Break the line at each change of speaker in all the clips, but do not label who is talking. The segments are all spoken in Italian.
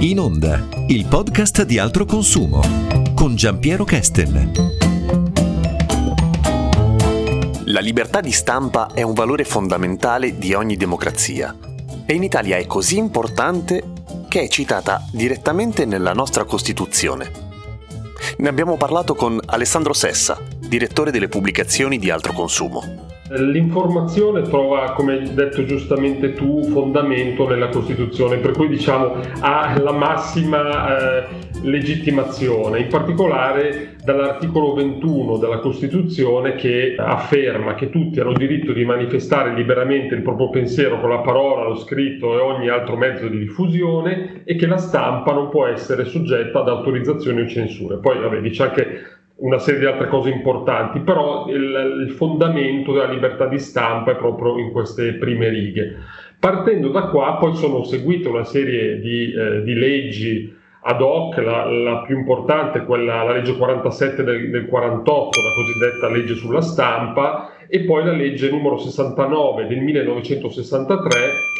In onda, il podcast di altro consumo con Giampiero Kesten.
La libertà di stampa è un valore fondamentale di ogni democrazia e in Italia è così importante che è citata direttamente nella nostra Costituzione. Ne abbiamo parlato con Alessandro Sessa, direttore delle pubblicazioni di altro consumo.
L'informazione trova, come hai detto giustamente tu, fondamento nella Costituzione, per cui diciamo ha la massima eh, legittimazione, in particolare dall'articolo 21 della Costituzione che afferma che tutti hanno diritto di manifestare liberamente il proprio pensiero con la parola, lo scritto e ogni altro mezzo di diffusione e che la stampa non può essere soggetta ad autorizzazioni o censure. Poi vabbè, dice anche una serie di altre cose importanti, però il, il, fondamento della libertà di stampa è proprio in queste prime righe. Partendo da qua poi sono seguite una serie di, eh, di leggi ad hoc, la, la, più importante quella, la legge 47 del, del 48, la cosiddetta legge sulla stampa, e poi la legge numero 69 del 1963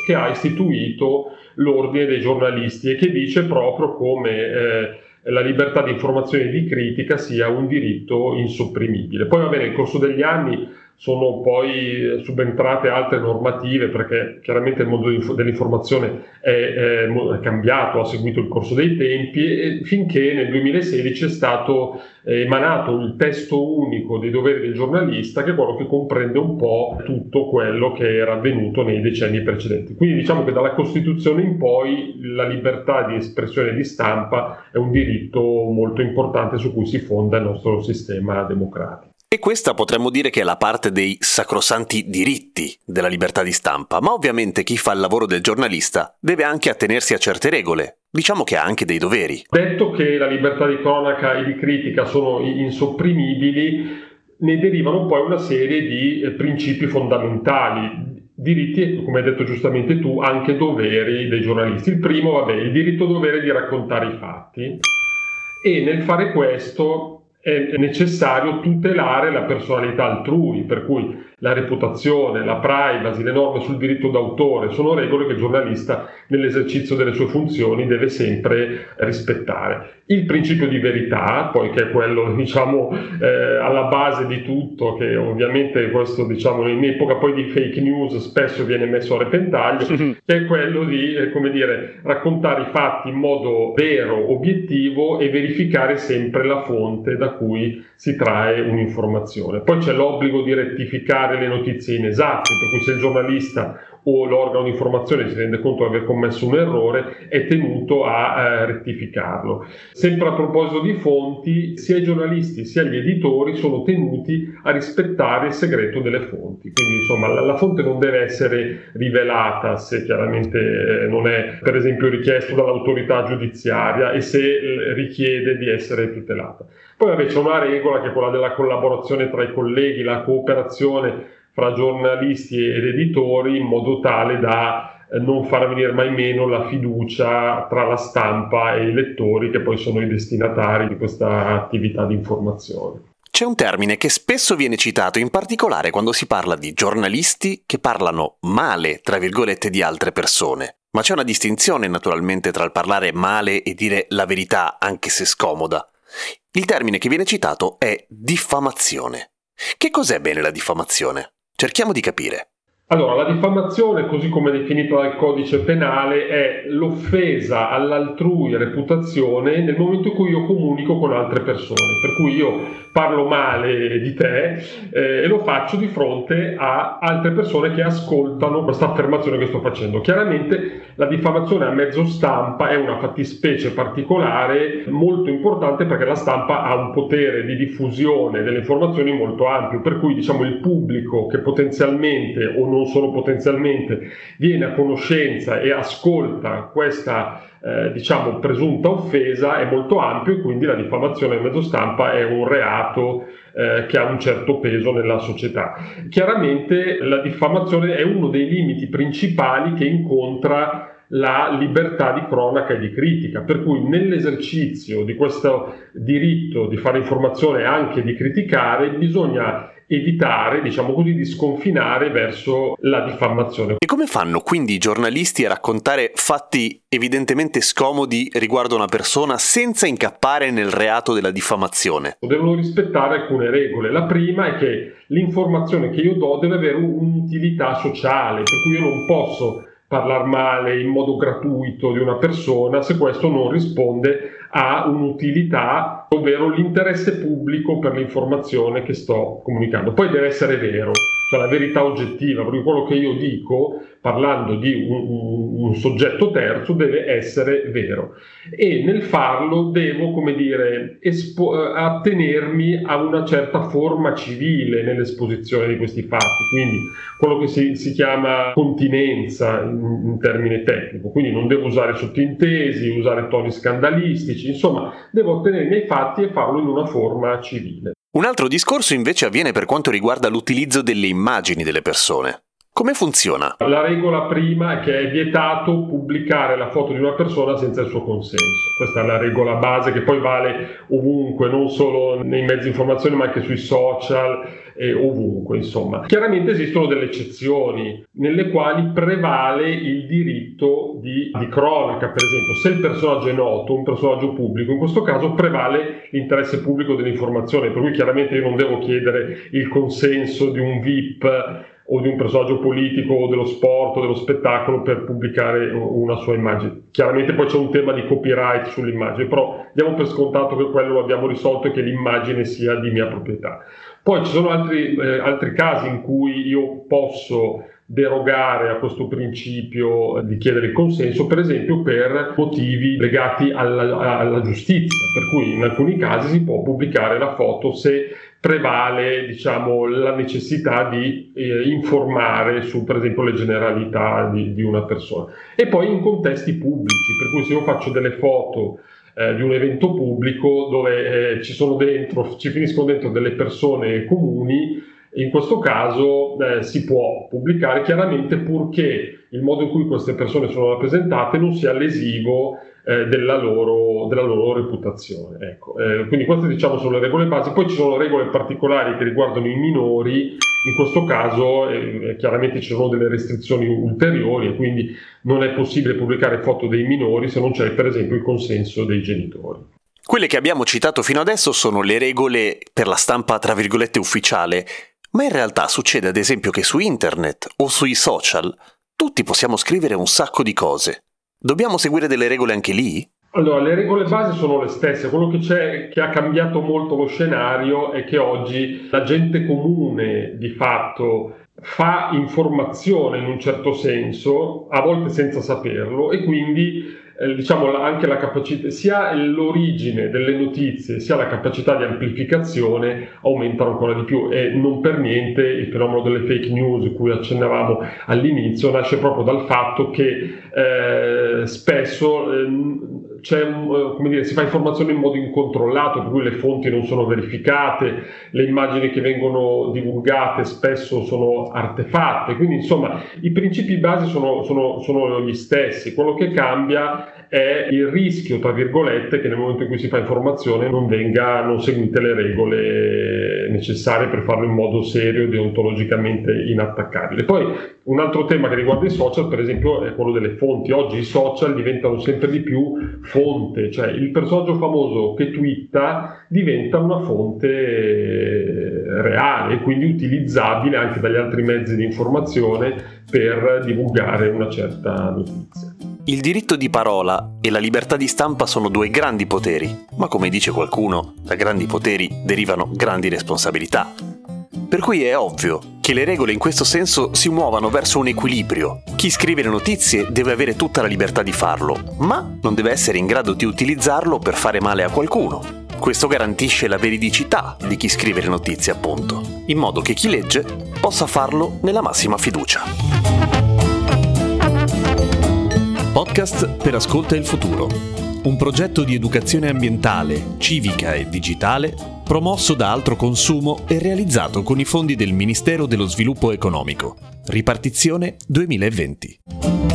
che ha istituito l'ordine dei giornalisti e che dice proprio come... Eh, la libertà di informazione e di critica sia un diritto insopprimibile. Poi va bene, nel corso degli anni sono poi subentrate altre normative perché chiaramente il mondo dell'informazione è, è, cambiato, ha seguito il corso dei tempi finché nel 2016 è stato emanato il testo unico dei doveri del giornalista che è quello che comprende un po' tutto quello che era avvenuto nei decenni precedenti. Quindi diciamo che dalla Costituzione in poi la libertà di espressione di stampa è un diritto molto importante su cui si fonda il nostro sistema democratico.
E questa potremmo dire che è la parte dei sacrosanti diritti della libertà di stampa, ma ovviamente chi fa il lavoro del giornalista deve anche attenersi a certe regole. Diciamo che ha anche dei doveri.
Detto che la libertà di cronaca e di critica sono insopprimibili, ne derivano poi una serie di eh, principi fondamentali, diritti e, come hai detto giustamente tu, anche doveri dei giornalisti. Il primo, vabbè, il diritto-dovere di raccontare i fatti e nel fare questo è necessario tutelare la personalità altrui, per cui la reputazione, la privacy, le norme sul diritto d'autore sono regole che il giornalista nell'esercizio delle sue funzioni deve sempre rispettare. Il principio di verità, poi che è quello diciamo eh, alla base di tutto, che ovviamente questo diciamo in epoca poi di fake news spesso viene messo a repentaglio, che è quello di eh, come dire, raccontare i fatti in modo vero, obiettivo e verificare sempre la fonte da cui si trae un'informazione. Poi c'è l'obbligo di rettificare le notizie inesatte, per cui se il giornalista o l'organo di informazione si rende conto di aver commesso un errore, è tenuto a eh, rettificarlo. Sempre a proposito di fonti, sia i giornalisti sia gli editori sono tenuti a rispettare il segreto delle fonti. Quindi insomma la, la fonte non deve essere rivelata se chiaramente eh, non è per esempio richiesto dall'autorità giudiziaria e se eh, richiede di essere tutelata. Poi vabbè, c'è una regola che è quella della collaborazione tra i colleghi, la cooperazione fra giornalisti ed editori in modo tale da eh, non far venire mai meno la fiducia tra la stampa e i lettori che poi sono i destinatari di questa attività di informazione.
C'è un termine che spesso viene citato, in particolare quando si parla di giornalisti che parlano male, tra virgolette, di altre persone. Ma c'è una distinzione naturalmente tra il parlare male e dire la verità, anche se scomoda. Il termine che viene citato è diffamazione. Che cos'è bene la diffamazione? Cerchiamo di capire.
Allora, la diffamazione, così come definita dal codice penale, è l'offesa all'altrui reputazione nel momento in cui io comunico con altre persone. Per cui io parlo male di te eh, e lo faccio di fronte a altre persone che ascoltano questa affermazione che sto facendo. Chiaramente la diffamazione a mezzo stampa è una fattispecie particolare molto importante perché la stampa ha un potere di diffusione delle informazioni molto ampio, per cui diciamo il pubblico che potenzialmente o non solo potenzialmente viene a conoscenza e ascolta questa eh, diciamo presunta offesa è molto ampio e quindi la diffamazione a mezzo stampa è un reato eh, che ha un certo peso nella società. Chiaramente la diffamazione è uno dei limiti principali che incontra la libertà di cronaca e di critica, per cui nell'esercizio di questo diritto di fare informazione e anche di criticare bisogna evitare, diciamo così, di sconfinare verso la diffamazione.
E come fanno quindi i giornalisti a raccontare fatti evidentemente scomodi riguardo una persona senza incappare nel reato della diffamazione?
Devono rispettare alcune regole. La prima è che l'informazione che io do deve avere un'utilità sociale, per cui io non posso parlare male in modo gratuito di una persona se questo non risponde a un'utilità, ovvero l'interesse pubblico per l'informazione che sto comunicando. Poi deve essere vero, cioè la verità oggettiva, perché quello che io dico parlando di un, un, un, soggetto terzo deve essere vero. E nel farlo devo, come dire, espo- eh, attenermi a una certa forma civile nell'esposizione di questi fatti, quindi quello che si, si chiama continenza in, in termine tecnico, quindi non devo usare sottintesi, usare toni scandalistici, insomma devo attenermi ai fatti e farlo in una forma civile.
Un altro discorso invece avviene per quanto riguarda l'utilizzo delle immagini delle persone. Come funziona?
La regola prima è che è vietato pubblicare la foto di una persona senza il suo consenso. Questa è la regola base che poi vale ovunque, non solo nei mezzi di informazione ma anche sui social e ovunque, insomma. Chiaramente esistono delle eccezioni nelle quali prevale il diritto di, di cronaca, per esempio, se il personaggio è noto, un personaggio pubblico, in questo caso prevale l'interesse pubblico dell'informazione, per cui chiaramente io non devo chiedere il consenso di un VIP o di un personaggio politico o dello sport o dello spettacolo per pubblicare una sua immagine. Chiaramente poi c'è un tema di copyright sull'immagine, però diamo per scontato che quello lo abbiamo risolto e che l'immagine sia di mia proprietà. Poi ci sono altri, eh, altri casi in cui io posso derogare a questo principio di chiedere il consenso, per esempio per motivi legati alla, alla, giustizia, per cui in alcuni casi si può pubblicare la foto se prevale diciamo, la necessità di eh, informare su per esempio le generalità di, di, una persona. E poi in contesti pubblici per cui se io faccio delle foto eh, di un evento pubblico dove eh, ci sono dentro ci finiscono dentro delle persone comuni in questo caso eh, si può pubblicare chiaramente purché il modo in cui queste persone sono rappresentate non sia lesivo eh, della, loro, della, loro, reputazione. Ecco. Eh, quindi queste diciamo sono le regole basi, poi ci sono regole particolari che riguardano i minori, in questo caso eh, chiaramente ci sono delle restrizioni ulteriori e quindi non è possibile pubblicare foto dei minori se non c'è per esempio il consenso dei genitori.
Quelle che abbiamo citato fino adesso sono le regole per la stampa tra virgolette ufficiale, ma in realtà succede ad esempio che su internet o sui social tutti possiamo scrivere un sacco di cose. Dobbiamo seguire delle regole anche lì?
Allora, le regole base sono le stesse. Quello che c'è, che ha cambiato molto lo scenario, è che oggi la gente comune di fatto fa informazione in un certo senso, a volte senza saperlo, e quindi eh, diciamo anche la capacità, sia l'origine delle notizie sia la capacità di amplificazione aumentano ancora di più. E non per niente il fenomeno delle fake news cui accennavamo all'inizio nasce proprio dal fatto che eh, spesso eh, dire, si fa informazione in modo incontrollato, per cui le fonti non sono verificate, le immagini che vengono divulgate spesso sono artefatte, quindi insomma i principi base sono, sono, sono gli stessi, quello che cambia è il rischio, tra virgolette, che nel momento in cui si fa informazione non vengano seguite le regole necessarie per farlo in modo serio e deontologicamente inattaccabile. Poi un altro tema che riguarda i social, per esempio, è quello delle fonti. Oggi i social diventano sempre di più fonte, cioè il personaggio famoso che twitta diventa una fonte reale e quindi utilizzabile anche dagli altri mezzi di informazione per divulgare una certa notizia.
Il diritto di parola e la libertà di stampa sono due grandi poteri, ma come dice qualcuno, da grandi poteri derivano grandi responsabilità. Per cui è ovvio che le regole in questo senso si muovano verso un equilibrio. Chi scrive le notizie deve avere tutta la libertà di farlo, ma non deve essere in grado di utilizzarlo per fare male a qualcuno. Questo garantisce la veridicità di chi scrive le notizie, appunto, in modo che chi legge possa farlo nella massima fiducia.
Podcast per Ascolta il Futuro. Un progetto di educazione ambientale, civica e digitale promosso da Altro Consumo e realizzato con i fondi del Ministero dello Sviluppo Economico. Ripartizione 2020.